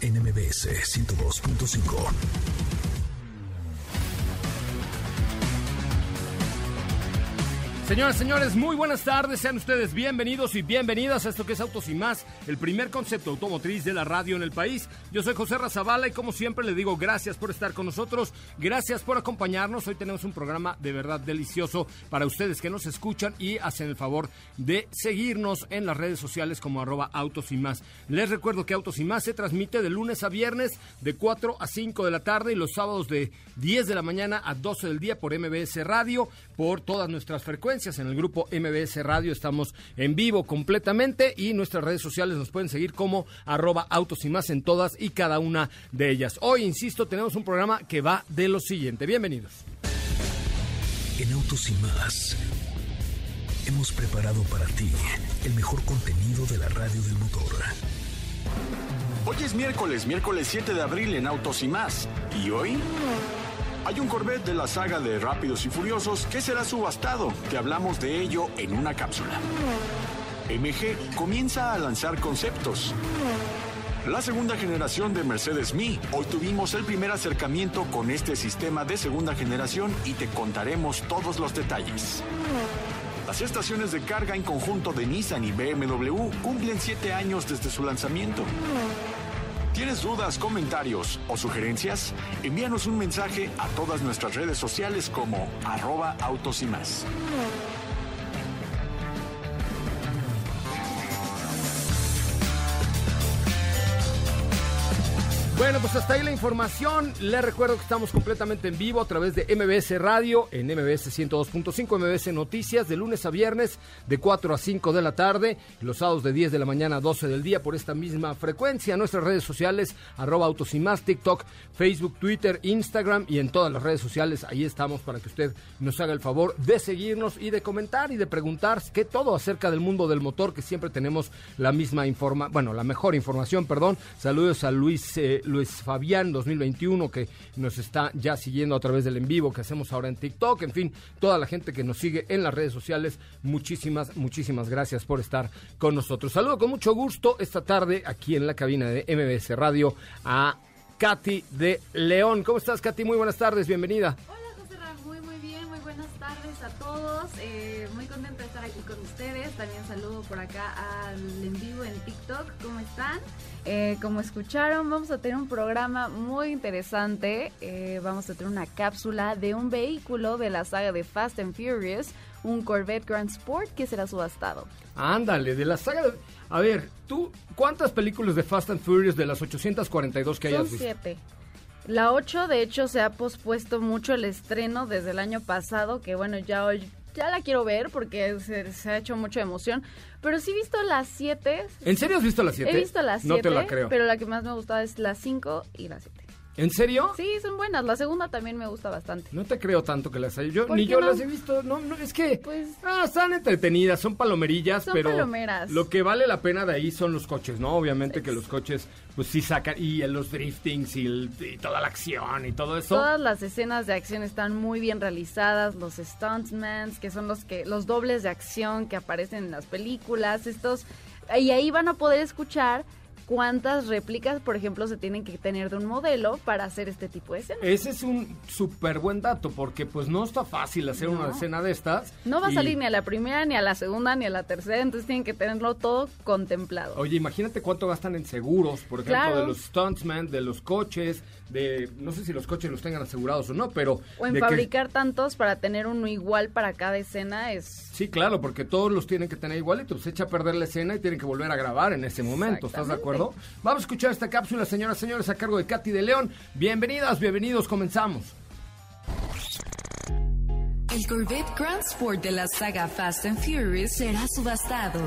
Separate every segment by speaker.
Speaker 1: NMBS 102.5.
Speaker 2: Señoras, señores, muy buenas tardes. Sean ustedes bienvenidos y bienvenidas a esto que es Autos y Más, el primer concepto automotriz de la radio en el país. Yo soy José Razabala y como siempre le digo gracias por estar con nosotros, gracias por acompañarnos. Hoy tenemos un programa de verdad delicioso para ustedes que nos escuchan y hacen el favor de seguirnos en las redes sociales como arroba Autos y Más. Les recuerdo que Autos y Más se transmite de lunes a viernes de 4 a 5 de la tarde y los sábados de 10 de la mañana a 12 del día por MBS Radio, por todas nuestras frecuencias en el grupo MBS Radio. Estamos en vivo completamente y nuestras redes sociales nos pueden seguir como arroba autos y más en todas y cada una de ellas. Hoy, insisto, tenemos un programa que va de lo siguiente. Bienvenidos.
Speaker 1: En Autos y más hemos preparado para ti el mejor contenido de la radio del motor.
Speaker 3: Hoy es miércoles, miércoles 7 de abril en Autos y más. ¿Y hoy? Hay un Corvette de la saga de Rápidos y Furiosos que será subastado, que hablamos de ello en una cápsula. MG comienza a lanzar conceptos. La segunda generación de Mercedes Me. Hoy tuvimos el primer acercamiento con este sistema de segunda generación y te contaremos todos los detalles. Las estaciones de carga en conjunto de Nissan y BMW cumplen siete años desde su lanzamiento. ¿Tienes dudas, comentarios o sugerencias? Envíanos un mensaje a todas nuestras redes sociales como arroba.
Speaker 2: Bueno, pues hasta ahí la información. Les recuerdo que estamos completamente en vivo a través de MBS Radio, en MBS 102.5, MBS Noticias, de lunes a viernes, de 4 a 5 de la tarde, los sábados de 10 de la mañana a 12 del día por esta misma frecuencia. Nuestras redes sociales, arroba autos y más, TikTok, Facebook, Twitter, Instagram y en todas las redes sociales. Ahí estamos para que usted nos haga el favor de seguirnos y de comentar y de preguntar que todo acerca del mundo del motor, que siempre tenemos la misma informa, bueno, la mejor información, perdón. Saludos a Luis. Eh, Luis Fabián 2021 que nos está ya siguiendo a través del en vivo que hacemos ahora en TikTok, en fin, toda la gente que nos sigue en las redes sociales, muchísimas, muchísimas gracias por estar con nosotros. Saludo con mucho gusto esta tarde aquí en la cabina de MBS Radio a Katy de León. ¿Cómo estás, Katy? Muy buenas tardes, bienvenida.
Speaker 4: Hola, buenas tardes a todos. Eh, muy contenta de estar aquí con ustedes. También saludo por acá al en vivo en TikTok. ¿Cómo están? Eh, como escucharon, vamos a tener un programa muy interesante. Eh, vamos a tener una cápsula de un vehículo de la saga de Fast and Furious, un Corvette Grand Sport que será subastado.
Speaker 2: Ándale, de la saga de... A ver, tú, ¿cuántas películas de Fast and Furious de las 842 que hayas
Speaker 4: Son
Speaker 2: visto?
Speaker 4: siete. La 8, de hecho, se ha pospuesto mucho el estreno desde el año pasado, que bueno, ya hoy ya la quiero ver porque se, se ha hecho mucha emoción. Pero sí he visto las 7.
Speaker 2: ¿En serio has visto las 7?
Speaker 4: He visto las 7.
Speaker 2: No te la creo.
Speaker 4: Pero la que más me ha gustado es la 5 y la 7.
Speaker 2: ¿En serio?
Speaker 4: Sí, son buenas. La segunda también me gusta bastante.
Speaker 2: No te creo tanto que las haya. Yo,
Speaker 4: ¿Por
Speaker 2: ni yo
Speaker 4: no?
Speaker 2: las he visto. No, no, es que.
Speaker 4: Pues-
Speaker 2: Ah, están entretenidas, son palomerillas,
Speaker 4: Son
Speaker 2: pero.
Speaker 4: palomeras.
Speaker 2: Lo que vale la pena de ahí son los coches, ¿no? Obviamente que los coches, pues sí sacan. Y los driftings y, el- y toda la acción y todo eso.
Speaker 4: Todas las escenas de acción están muy bien realizadas, los stuntmans, que son los que los dobles de acción que aparecen en las películas, estos y ahí van a poder escuchar cuántas réplicas, por ejemplo, se tienen que tener de un modelo para hacer este tipo de escenas.
Speaker 2: Ese es un súper buen dato, porque pues no está fácil hacer una escena de estas.
Speaker 4: No va a salir ni a la primera, ni a la segunda, ni a la tercera, entonces tienen que tenerlo todo contemplado.
Speaker 2: Oye, imagínate cuánto gastan en seguros, por ejemplo,
Speaker 4: Claro.
Speaker 2: de los stuntsmen, de los coches, de no sé si los coches los tengan asegurados o no, pero
Speaker 4: o en
Speaker 2: de que-
Speaker 4: fabricar tantos para tener uno igual para cada escena es...
Speaker 2: Sí, claro, porque todos los tienen que tener igualitos. Se echa a perder la escena y tienen que volver a grabar en ese momento. ¿Estás de acuerdo? Vamos a escuchar esta cápsula, señoras y señores, a cargo de Katy de León. Bienvenidas, bienvenidos, comenzamos.
Speaker 5: El Corvette Grand Sport de la saga Fast and Furious será subastado.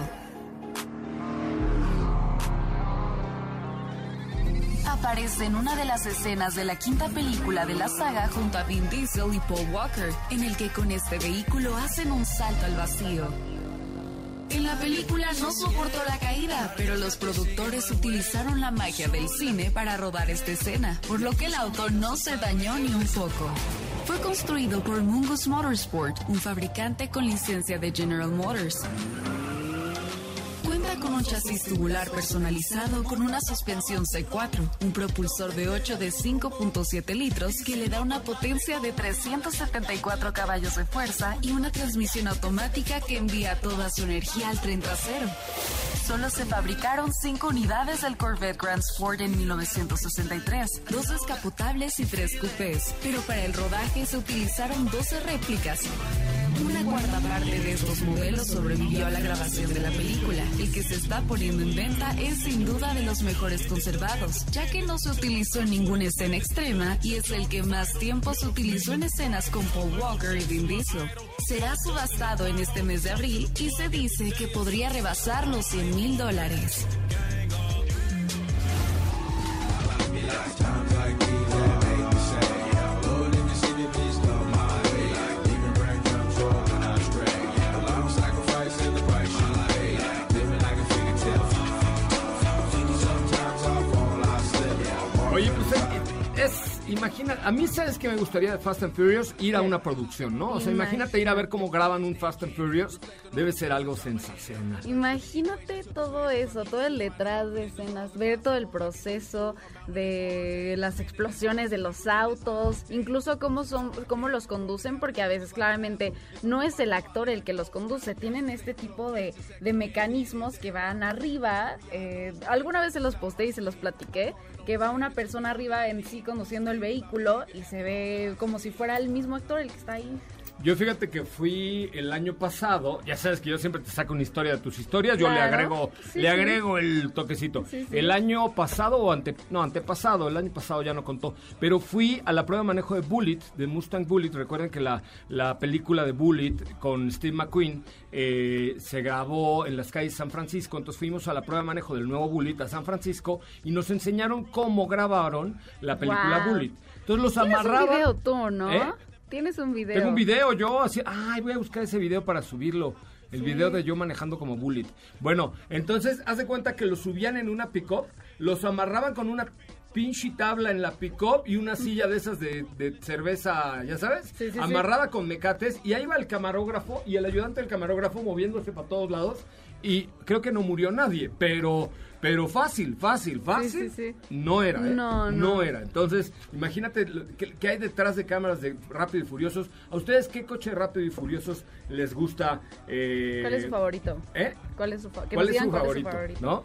Speaker 5: Aparece en una de las escenas de la quinta película de la saga junto a Vin Diesel y Paul Walker, en el que con este vehículo hacen un salto al vacío. En la película no soportó la caída, pero los productores utilizaron la magia del cine para rodar esta escena, por lo que el auto no se dañó ni un poco. Fue construido por Mungus Motorsport, un fabricante con licencia de General Motors. Cuenta con un chasis tubular personalizado con una suspensión C4, un propulsor de 8 de 5.7 litros que le da una potencia de 374 caballos de fuerza y una transmisión automática que envía toda su energía al tren trasero. Solo se fabricaron 5 unidades del Corvette Grand Sport en 1963, dos descapotables y tres coupés, pero para el rodaje se utilizaron 12 réplicas. Una cuarta parte de estos modelos sobrevivió a la grabación de la película. El que se está poniendo en venta es sin duda de los mejores conservados, ya que no se utilizó en ninguna escena extrema y es el que más tiempo se utilizó en escenas con Paul Walker y Vin Diesel. Será subastado en este mes de abril y se dice que podría rebasar los 100 mil dólares.
Speaker 2: Imagina, a mí sabes que me gustaría de Fast and Furious ir a una producción, ¿no? O sea, imagínate ir a ver cómo graban un Fast and Furious, debe ser algo sensacional.
Speaker 4: Imagínate todo eso, todo el detrás de escenas, ver todo el proceso de las explosiones de los autos, incluso cómo son, cómo los conducen, porque a veces claramente no es el actor el que los conduce, tienen este tipo de, de mecanismos que van arriba. eh, alguna vez se los posté y se los platiqué, que va una persona arriba en sí conduciendo el vehículo y se ve como si fuera el mismo actor el que está ahí.
Speaker 2: Yo fíjate que fui el año pasado, ya sabes que yo siempre te saco una historia de tus historias, yo le agrego,
Speaker 4: Sí,
Speaker 2: le
Speaker 4: sí.
Speaker 2: agrego el toquecito.
Speaker 4: Sí.
Speaker 2: El año pasado o ante, no, antepasado, el año pasado ya no contó, pero fui a la prueba de manejo de Bullet, de Mustang Bullet, recuerden que la, la película de Bullet con Steve McQueen eh, se grabó en las calles de San Francisco, entonces fuimos a la prueba de manejo del nuevo Bullet a San Francisco y nos enseñaron cómo grabaron la película
Speaker 4: Wow.
Speaker 2: Bullet. Entonces los amarraban.
Speaker 4: un video tú, ¿no?
Speaker 2: ¿Eh?
Speaker 4: Tienes un video.
Speaker 2: Tengo un video yo, así, ay, voy a buscar ese video para subirlo. El video de yo manejando como bullet. Bueno, entonces, haz de cuenta que lo subían en una pick-up, los amarraban con una pinche tabla en la pick-up y una silla de esas de, de cerveza, ¿ya sabes?
Speaker 4: Sí, sí, sí.
Speaker 2: Amarrada con mecates y ahí va el camarógrafo y el ayudante del camarógrafo moviéndose para todos lados y creo que no murió nadie, pero pero fácil, fácil, fácil.
Speaker 4: sí, sí.
Speaker 2: No era, ¿eh?
Speaker 4: No, no.
Speaker 2: era. Entonces, imagínate que, que hay detrás de cámaras de Rápido y Furiosos. ¿A ustedes qué coche de Rápido y Furiosos les gusta? eh,
Speaker 4: ¿Cuál es su favorito?
Speaker 2: ¿Eh?
Speaker 4: ¿Cuál es su, fa-
Speaker 2: ¿Cuál es su favorito? ¿No?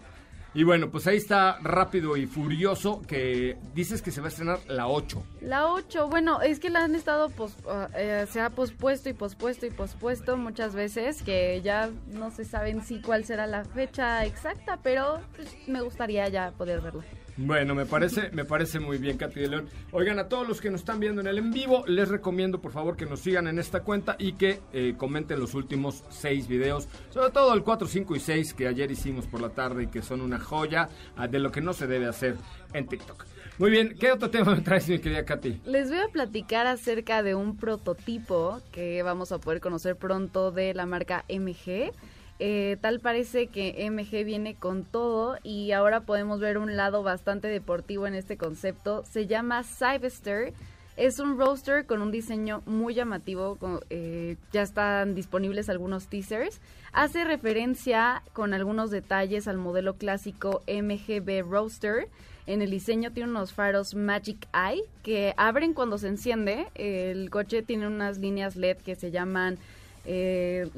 Speaker 2: Y bueno, pues ahí está Rápido y Furioso, que dices que se va a estrenar la 8.
Speaker 4: La 8, bueno, es que la han estado, pos- ah, eh, se ha pospuesto y pospuesto y pospuesto muchas veces, que ya no se saben si cuál será la fecha exacta, pero pues, me gustaría ya poder verla.
Speaker 2: Bueno, me parece, me parece muy bien, Katy de León. Oigan, a todos los que nos están viendo en el en vivo, les recomiendo por favor que nos sigan en esta cuenta y que eh, comenten los últimos seis videos, sobre todo el 4, 5 y 6 que ayer hicimos por la tarde y que son una joya ah, de lo que no se debe hacer en TikTok. Muy bien, ¿qué otro tema me traes, mi querida Katy?
Speaker 4: Les voy a platicar acerca de un prototipo que vamos a poder conocer pronto de la marca MG. Eh, tal parece que MG viene con todo y ahora podemos ver un lado bastante deportivo en este concepto. Se llama Cybester Es un roadster con un diseño muy llamativo, eh, ya están disponibles algunos teasers. Hace referencia con algunos detalles al modelo clásico MGB Roadster. En el diseño tiene unos faros Magic Eye que abren cuando se enciende. El coche tiene unas líneas LED que se llaman eh,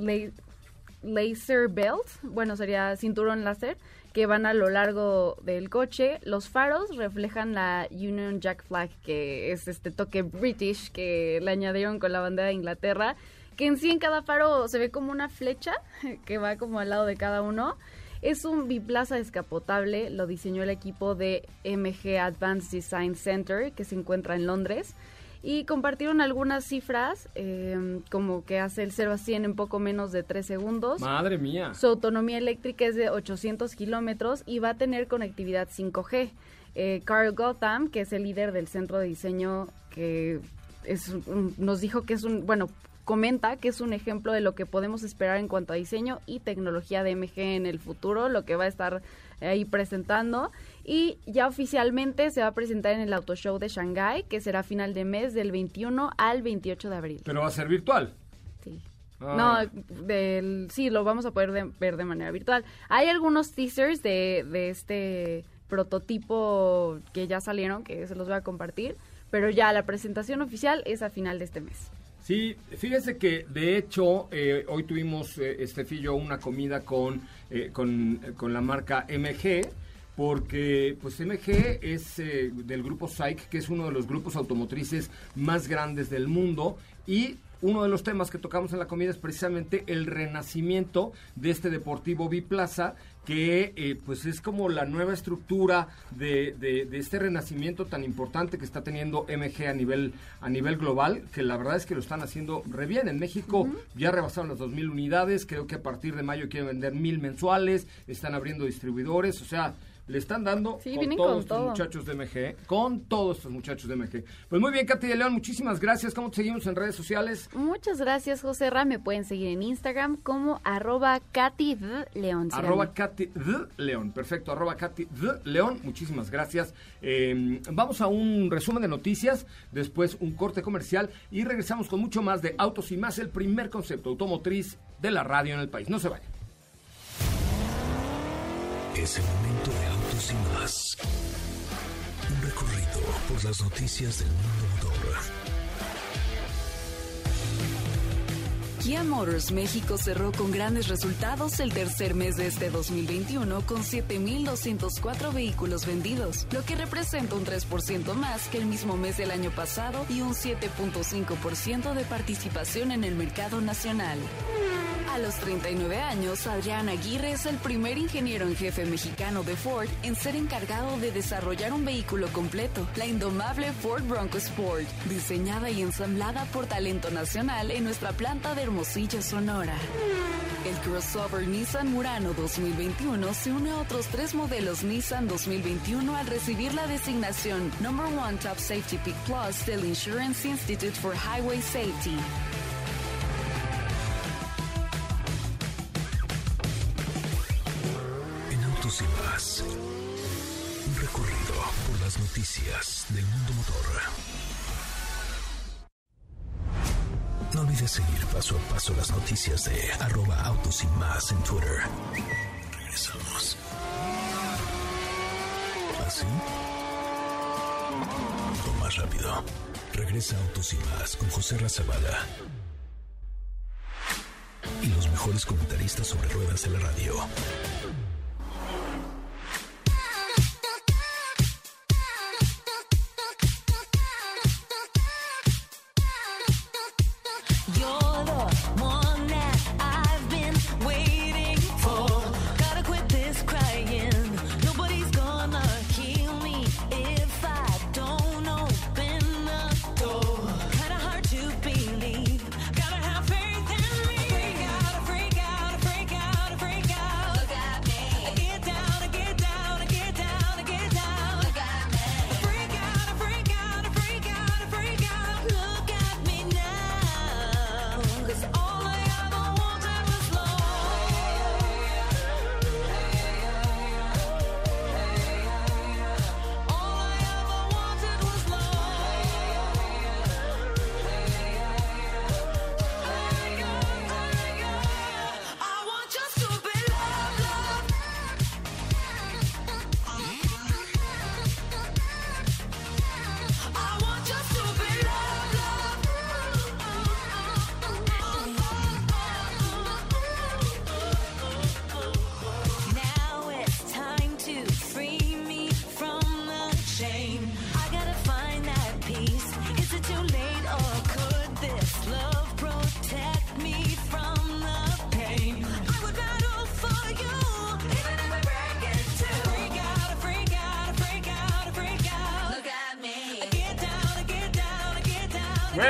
Speaker 4: laser belt, bueno, sería cinturón láser, que van a lo largo del coche. Los faros reflejan la Union Jack Flag, que es este toque british que le añadieron con la bandera de Inglaterra, que en sí en cada faro se ve como una flecha que va como al lado de cada uno. Es un biplaza descapotable, lo diseñó el equipo de MG Advanced Design Center, que se encuentra en Londres y compartieron algunas cifras, em, como que hace el 0 a 100 en poco menos de 3 segundos.
Speaker 2: Madre mía.
Speaker 4: Su autonomía eléctrica es de 800 kilómetros y va a tener conectividad 5G. Eh, Carl Gotham, que es el líder del centro de diseño, que es, nos dijo que es un, bueno, comenta que es un ejemplo de lo que podemos esperar en cuanto a diseño y tecnología de MG en el futuro, lo que va a estar ahí presentando. Y ya oficialmente se va a presentar en el Auto Show de Shanghai, que será final de mes del 21 al 28 de abril.
Speaker 2: Pero va a ser virtual.
Speaker 4: Sí. Ah. No, del, sí, lo vamos a poder ver de manera virtual. Hay algunos teasers de, de este prototipo que ya salieron, que se los voy a compartir, pero ya la presentación oficial es a final de este mes.
Speaker 2: Sí, fíjese que de hecho eh, hoy tuvimos, eh, Estefillo, una comida con, eh, con, con, la marca MG, porque pues MG es eh, del grupo SAIC, que es uno de los grupos automotrices más grandes del mundo y uno de los temas que tocamos en la comida es precisamente el renacimiento de este Deportivo Biplaza que eh, pues es como la nueva estructura de, de, este renacimiento tan importante que está teniendo MG a nivel, a nivel global, que la verdad es que lo están haciendo re bien. En México ya rebasaron las 2.000 unidades, creo que a partir de mayo quieren vender 1.000 mensuales, están abriendo distribuidores, o sea, le están dando con todos estos muchachos de MG, con todos estos muchachos de MG. Pues muy bien, Katy de León, muchísimas gracias. ¿Cómo te seguimos en redes sociales?
Speaker 4: Muchas gracias, José Ra. Me pueden seguir en Instagram como arroba Katy León.
Speaker 2: Arroba Katy León, perfecto, arroba Katy León. Muchísimas gracias. Em, vamos a un resumen de noticias, después un corte comercial y regresamos con mucho más de Autos y Más, el primer concepto automotriz de la radio en el país. No se vayan.
Speaker 1: Es el momento de y más. Un recorrido por las noticias del mundo
Speaker 5: Kia Motors México cerró con grandes resultados el tercer mes de este 2021 con 7.204 vehículos vendidos, lo que representa un 3% más que el mismo mes del año pasado y un 7.5% de participación en el mercado nacional. A los 39 años, Adrián Aguirre es el primer ingeniero en jefe mexicano de Ford en ser encargado de desarrollar un vehículo completo, la indomable Ford Bronco Sport, diseñada y ensamblada por talento nacional en nuestra planta de Hermosillo, Sonora. El crossover Nissan Murano 2021 se une a otros tres modelos Nissan 2021 al recibir la designación Number One Top Safety Pick Plus del Insurance Institute for Highway Safety.
Speaker 1: y más. Un recorrido por las noticias del mundo motor. No olvides seguir paso a paso las noticias de arroba autos y en Twitter. Regresamos. ¿Así? ¿Ah, o más rápido. Regresa Autos y más con José Razabala. Y los mejores comentaristas sobre ruedas de la radio.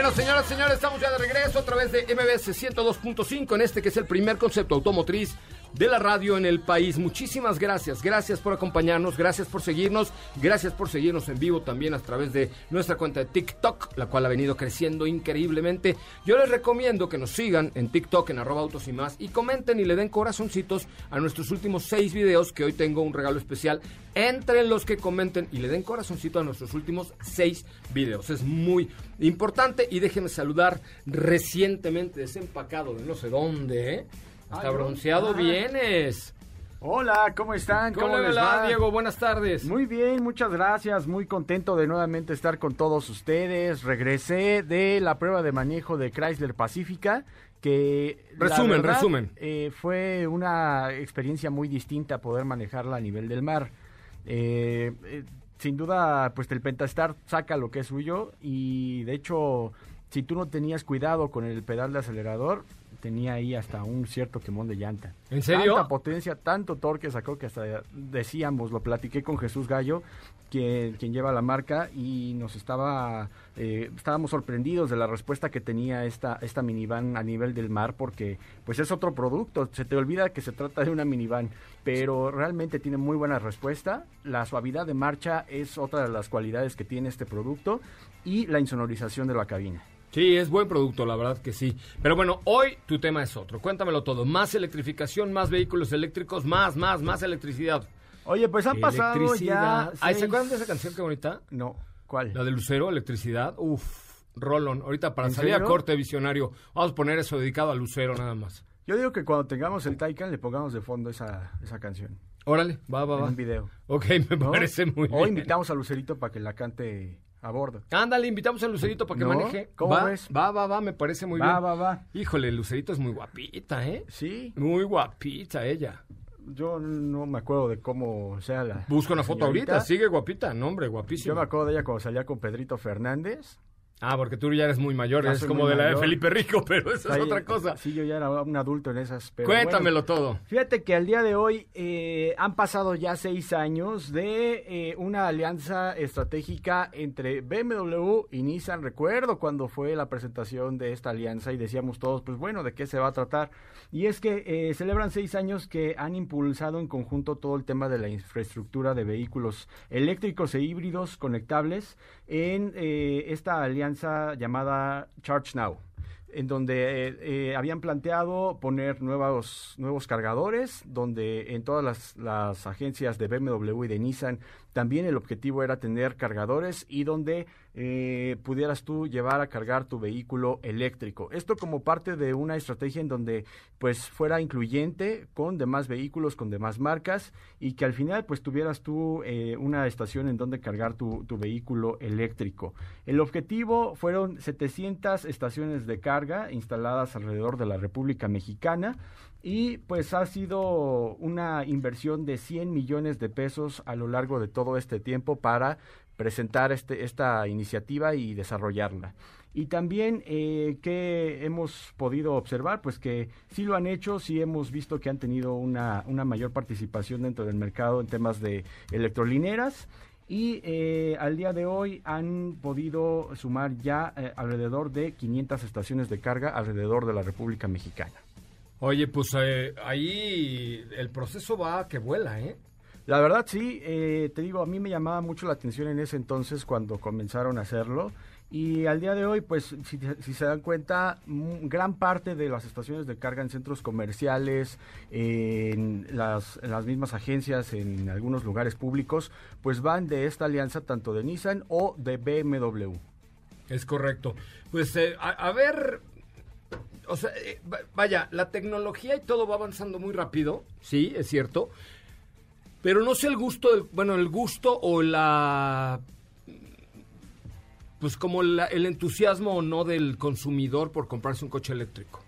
Speaker 2: Bueno, señoras y señores, estamos ya de regreso a través de MBS 102.5 en este que es el primer concepto automotriz de la radio en el país. Muchísimas gracias, gracias por acompañarnos, gracias por seguirnos, gracias por seguirnos en vivo también a través de nuestra cuenta de TikTok, la cual ha venido creciendo increíblemente. Yo les recomiendo que nos sigan en TikTok, en arroba autos y más, y comenten y le den corazoncitos a nuestros últimos seis videos, que hoy tengo un regalo especial entre los que comenten y le den corazoncito a nuestros últimos seis videos. Es muy importante y déjenme saludar recientemente desempacado de no sé dónde, ¿eh? Hasta bronceado vienes.
Speaker 6: Hola, ¿cómo están?
Speaker 2: ¿Cómo,
Speaker 6: les
Speaker 2: les
Speaker 6: va?
Speaker 2: Diego? Buenas tardes.
Speaker 6: Muy bien, muchas gracias. Muy contento de nuevamente estar con todos ustedes. Regresé de la prueba de manejo de Chrysler Pacífica, que la
Speaker 2: Resumen,
Speaker 6: verdad,
Speaker 2: resumen.
Speaker 6: eh, fue una experiencia muy distinta poder manejarla a nivel del mar. Eh, eh, sin duda, pues el Pentastar saca lo que es suyo y de hecho, si tú no tenías cuidado con el pedal de acelerador, tenía ahí hasta un cierto quemón de llanta.
Speaker 2: ¿En serio?
Speaker 6: Tanta potencia, tanto torque sacó que hasta decíamos, lo platiqué con Jesús Gallo, quien, quien lleva la marca, y nos estaba, eh, estábamos sorprendidos de la respuesta que tenía esta, esta minivan a nivel del mar, porque pues es otro producto, se te olvida que se trata de una minivan, pero realmente tiene muy buena respuesta, la suavidad de marcha es otra de las cualidades que tiene este producto, y la insonorización de la cabina.
Speaker 2: Sí, es buen producto, la verdad que sí. Pero bueno, hoy tu tema es otro. Cuéntamelo todo. Más electrificación, más vehículos eléctricos, más, más, más electricidad.
Speaker 6: Oye, pues han pasado ya...
Speaker 2: Ay, ¿Se
Speaker 6: seis-
Speaker 2: acuerdan de esa canción qué bonita?
Speaker 6: No, ¿cuál?
Speaker 2: La de Lucero, electricidad. Uf, Rolón. Ahorita para
Speaker 6: ¿En
Speaker 2: salir a corte visionario, vamos a poner eso dedicado a Lucero nada más.
Speaker 6: Yo digo que cuando tengamos el Taycan le pongamos de fondo esa, esa canción.
Speaker 2: Órale, va, va,
Speaker 6: En
Speaker 2: va.
Speaker 6: un video.
Speaker 2: Ok, me
Speaker 6: ¿no?
Speaker 2: parece muy
Speaker 6: O
Speaker 2: bien.
Speaker 6: invitamos a Lucerito para que la cante a bordo.
Speaker 2: Ándale, invitamos a Lucerito para que
Speaker 6: ¿No?
Speaker 2: maneje.
Speaker 6: ¿Cómo
Speaker 2: va,
Speaker 6: ves?
Speaker 2: va, va, va, me parece muy
Speaker 6: va,
Speaker 2: bien.
Speaker 6: va, va.
Speaker 2: Híjole, Lucerito es muy guapita, ¿eh?
Speaker 6: Sí,
Speaker 2: Muy guapita ella.
Speaker 6: yo no me acuerdo de cómo sea la.
Speaker 2: Busca una foto
Speaker 6: señorita.
Speaker 2: ahorita, sigue guapita, no hombre,
Speaker 6: Yo
Speaker 2: guapísima.
Speaker 6: me acuerdo de ella cuando salía con Pedrito Fernández.
Speaker 2: Ah, porque tú ya eres muy mayor,
Speaker 6: Ya
Speaker 2: eres
Speaker 6: soy
Speaker 2: como de la de. Felipe Rico, pero eso es otra cosa.
Speaker 6: Sí, yo ya era un adulto en esas. Pero
Speaker 2: Cuéntamelo
Speaker 6: bueno,
Speaker 2: todo.
Speaker 6: Fíjate que al día de hoy eh, han pasado ya seis años de eh, una alianza estratégica entre BMW y Nissan. Recuerdo cuando fue la presentación de esta alianza y decíamos todos, pues bueno, ¿de qué se va a tratar? Y es que eh, celebran seis años que han impulsado en conjunto todo el tema de la infraestructura de vehículos eléctricos e híbridos conectables en eh, esta alianza llamada Charge Now en donde eh, eh, habían planteado poner nuevos, nuevos cargadores, donde en todas las, las agencias de BMW y de Nissan también el objetivo era tener cargadores y donde eh, pudieras tú llevar a cargar tu vehículo eléctrico. Esto como parte de una estrategia en donde pues fuera incluyente con demás vehículos, con demás marcas y que al final pues tuvieras tú eh, una estación en donde cargar tu, tu vehículo eléctrico. El objetivo fueron 700 estaciones de carga instaladas alrededor de la República Mexicana y pues ha sido una inversión de 100 millones de pesos a lo largo de todo este tiempo para presentar este, esta iniciativa y desarrollarla. Y también eh, que hemos podido observar, pues que sí lo han hecho, sí hemos visto que han tenido una, una mayor participación dentro del mercado en temas de electrolineras y eh, al día de hoy han podido sumar ya eh, alrededor de 500 estaciones de carga alrededor de la República Mexicana.
Speaker 2: Oye, pues eh, ahí el proceso va que vuela, ¿eh?
Speaker 6: La verdad sí, eh, te digo, a mí me llamaba mucho la atención en ese entonces cuando comenzaron a hacerlo y al día de hoy, pues si, si se dan cuenta, mm, gran parte de las estaciones de carga en centros comerciales, en las, en las mismas agencias, en algunos lugares públicos, pues van de esta alianza tanto de Nissan o de BMW.
Speaker 2: Es correcto. Pues eh, a, a ver, o sea, eh, va- vaya, la tecnología y todo va avanzando muy rápido, sí, es cierto, pero no sé el gusto, del, bueno, el gusto o la, pues como la- el entusiasmo o no del consumidor por comprarse un coche eléctrico.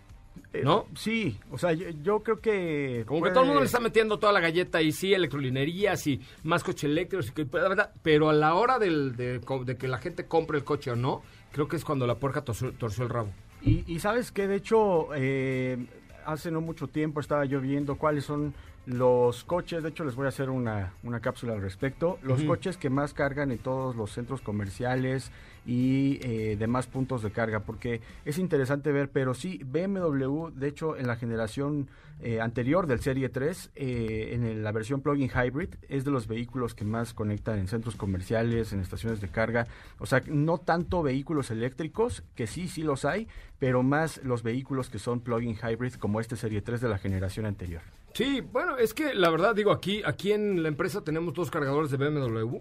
Speaker 6: Eh,
Speaker 2: ¿No?
Speaker 6: Sí, o sea, yo, yo creo que...
Speaker 2: Como que todo el mundo le está metiendo toda la galleta y sí, electrolinerías y más coches eléctricos, y que, la verdad, pero a la hora del- de, de que la gente compre el coche o no, creo que es cuando la puerca torció, torció el rabo.
Speaker 6: Y, y sabes que de hecho, eh, hace no mucho tiempo estaba yo viendo cuáles son los coches, de hecho les voy a hacer una, una cápsula al respecto, los coches que más cargan en todos los centros comerciales y eh, demás puntos de carga, porque es interesante ver, pero sí, BMW, de hecho, en la generación eh, anterior del Serie 3, eh, en la versión plug-in hybrid, es de los vehículos que más conectan en centros comerciales, en estaciones de carga, o sea, no tanto vehículos eléctricos, que sí, sí los hay, pero más los vehículos que son plug-in hybrid como este Serie 3 de la generación anterior.
Speaker 2: Sí, bueno, es que la verdad, digo, aquí, aquí en la empresa tenemos dos cargadores de BMW